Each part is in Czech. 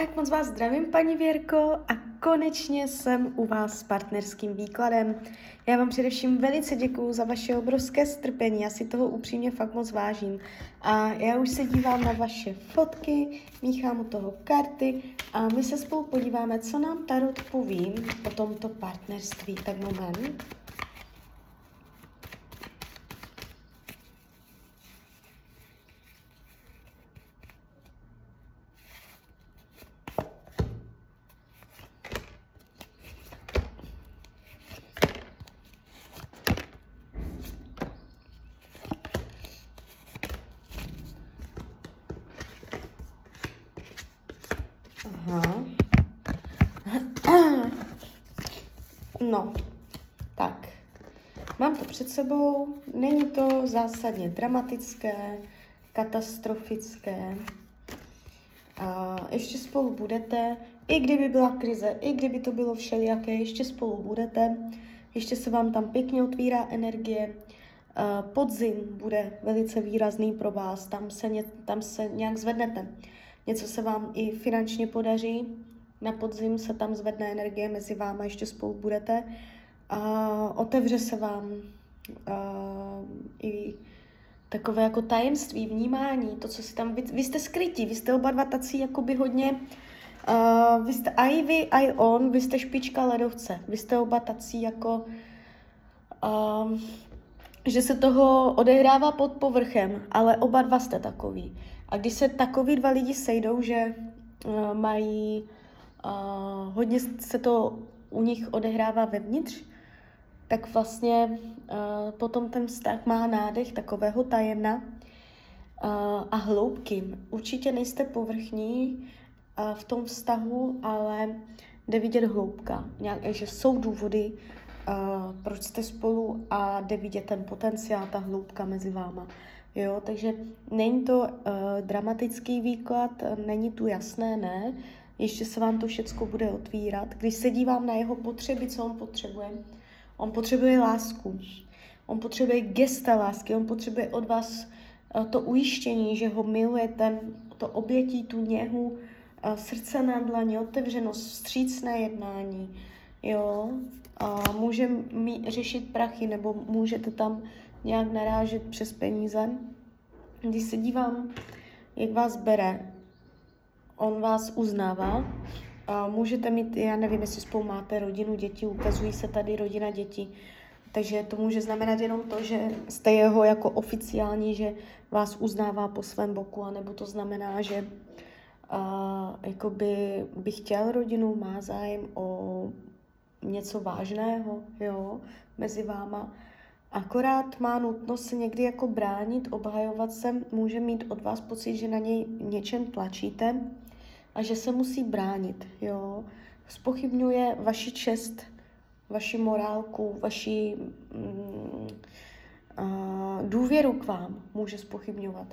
Tak moc vás zdravím, paní Věrko, a konečně jsem u vás s partnerským výkladem. Já vám především velice děkuju za vaše obrovské strpení, já si toho upřímně fakt moc vážím. A já už se dívám na vaše fotky, míchám u toho karty a my se spolu podíváme, co nám Tarot poví o tomto partnerství. Tak moment. Aha. No, tak. Mám to před sebou, není to zásadně dramatické, katastrofické. A ještě spolu budete, i kdyby byla krize, i kdyby to bylo všelijaké, ještě spolu budete, ještě se vám tam pěkně otvírá energie. Podzim bude velice výrazný pro vás, tam se, ně, tam se nějak zvednete něco se vám i finančně podaří, na podzim se tam zvedne energie mezi váma, ještě spolu budete. A otevře se vám a, i takové jako tajemství, vnímání, to, co si tam, vy, vy jste skrytí, vy jste oba dva tací jakoby hodně, uh, vy jste i vy, i on, vy jste špička ledovce, vy jste oba tací jako, uh, že se toho odehrává pod povrchem, ale oba dva jste takový. A když se takový dva lidi sejdou, že uh, mají, uh, hodně se to u nich odehrává vevnitř, tak vlastně uh, potom ten vztah má nádech takového tajemna uh, a hloubky. Určitě nejste povrchní uh, v tom vztahu, ale jde vidět hloubka. Nějak, že jsou důvody, uh, proč jste spolu a jde vidět ten potenciál, ta hloubka mezi váma. Jo, takže není to uh, dramatický výklad, není tu jasné, ne. Ještě se vám to všechno bude otvírat. Když se dívám na jeho potřeby, co on potřebuje, on potřebuje lásku. On potřebuje gesta lásky, on potřebuje od vás uh, to ujištění, že ho milujete, to obětí, tu něhu, uh, srdce na dlaně, otevřenost, vstřícné jednání. Jo, a může mít, řešit prachy, nebo můžete tam nějak narážet přes peníze. Když se dívám, jak vás bere, on vás uznává. A můžete mít, já nevím, jestli spolu máte rodinu, děti, ukazují se tady rodina, děti. Takže to může znamenat jenom to, že jste jeho jako oficiální, že vás uznává po svém boku, anebo to znamená, že uh, jakoby by chtěl rodinu, má zájem o něco vážného, jo, mezi váma. Akorát má nutnost se někdy jako bránit, obhajovat se, může mít od vás pocit, že na něj něčem tlačíte a že se musí bránit, jo. Spochybňuje vaši čest, vaši morálku, vaši mm, uh, důvěru k vám může spochybňovat.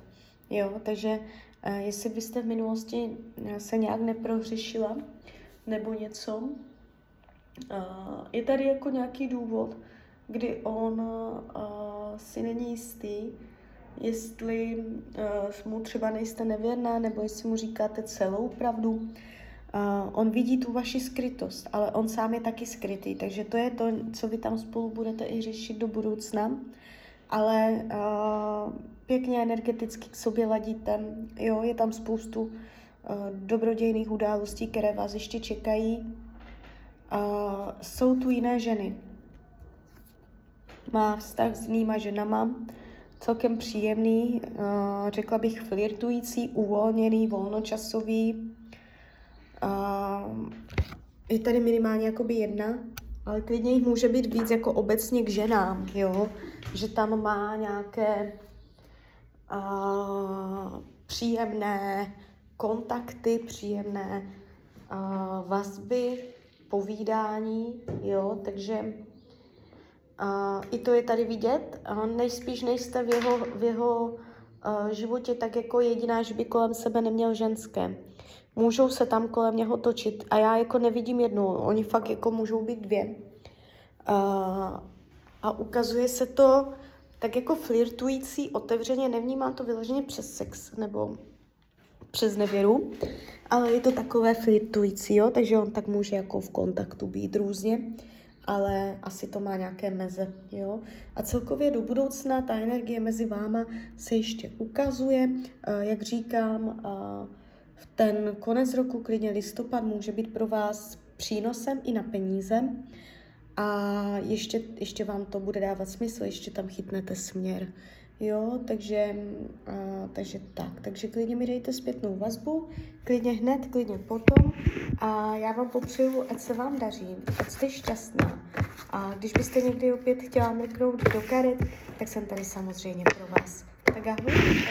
Jo, takže uh, jestli byste v minulosti se nějak neprohřešila nebo něco, uh, je tady jako nějaký důvod, kdy on uh, si není jistý, jestli uh, mu třeba nejste nevěrná, nebo jestli mu říkáte celou pravdu. Uh, on vidí tu vaši skrytost, ale on sám je taky skrytý, takže to je to, co vy tam spolu budete i řešit do budoucna. Ale uh, pěkně energeticky k sobě ladíte, jo, je tam spoustu uh, dobrodějných událostí, které vás ještě čekají. Uh, jsou tu jiné ženy, má vztah s jinýma ženama, celkem příjemný, uh, řekla bych flirtující, uvolněný, volnočasový. Uh, je tady minimálně jakoby jedna, ale klidně jich může být víc jako obecně k ženám, jo? že tam má nějaké uh, příjemné kontakty, příjemné uh, vazby, povídání, jo, takže a I to je tady vidět. A nejspíš nejste v jeho, v jeho uh, životě tak jako jediná, že by kolem sebe neměl ženské. Můžou se tam kolem něho točit a já jako nevidím jednu, oni fakt jako můžou být dvě. Uh, a ukazuje se to tak jako flirtující, otevřeně, nevnímám to vyloženě přes sex nebo přes nevěru, ale je to takové flirtující, jo, takže on tak může jako v kontaktu být různě, ale asi to má nějaké meze, jo. A celkově do budoucna ta energie mezi váma se ještě ukazuje, eh, jak říkám, v ten konec roku, klidně listopad, může být pro vás přínosem i na peníze a ještě, ještě vám to bude dávat smysl, ještě tam chytnete směr. Jo, takže, a, takže tak. Takže klidně mi dejte zpětnou vazbu, klidně hned, klidně potom. A já vám popřeju, ať se vám daří, ať jste šťastná. A když byste někdy opět chtěla mrknout do karet, tak jsem tady samozřejmě pro vás. Tak ahoj,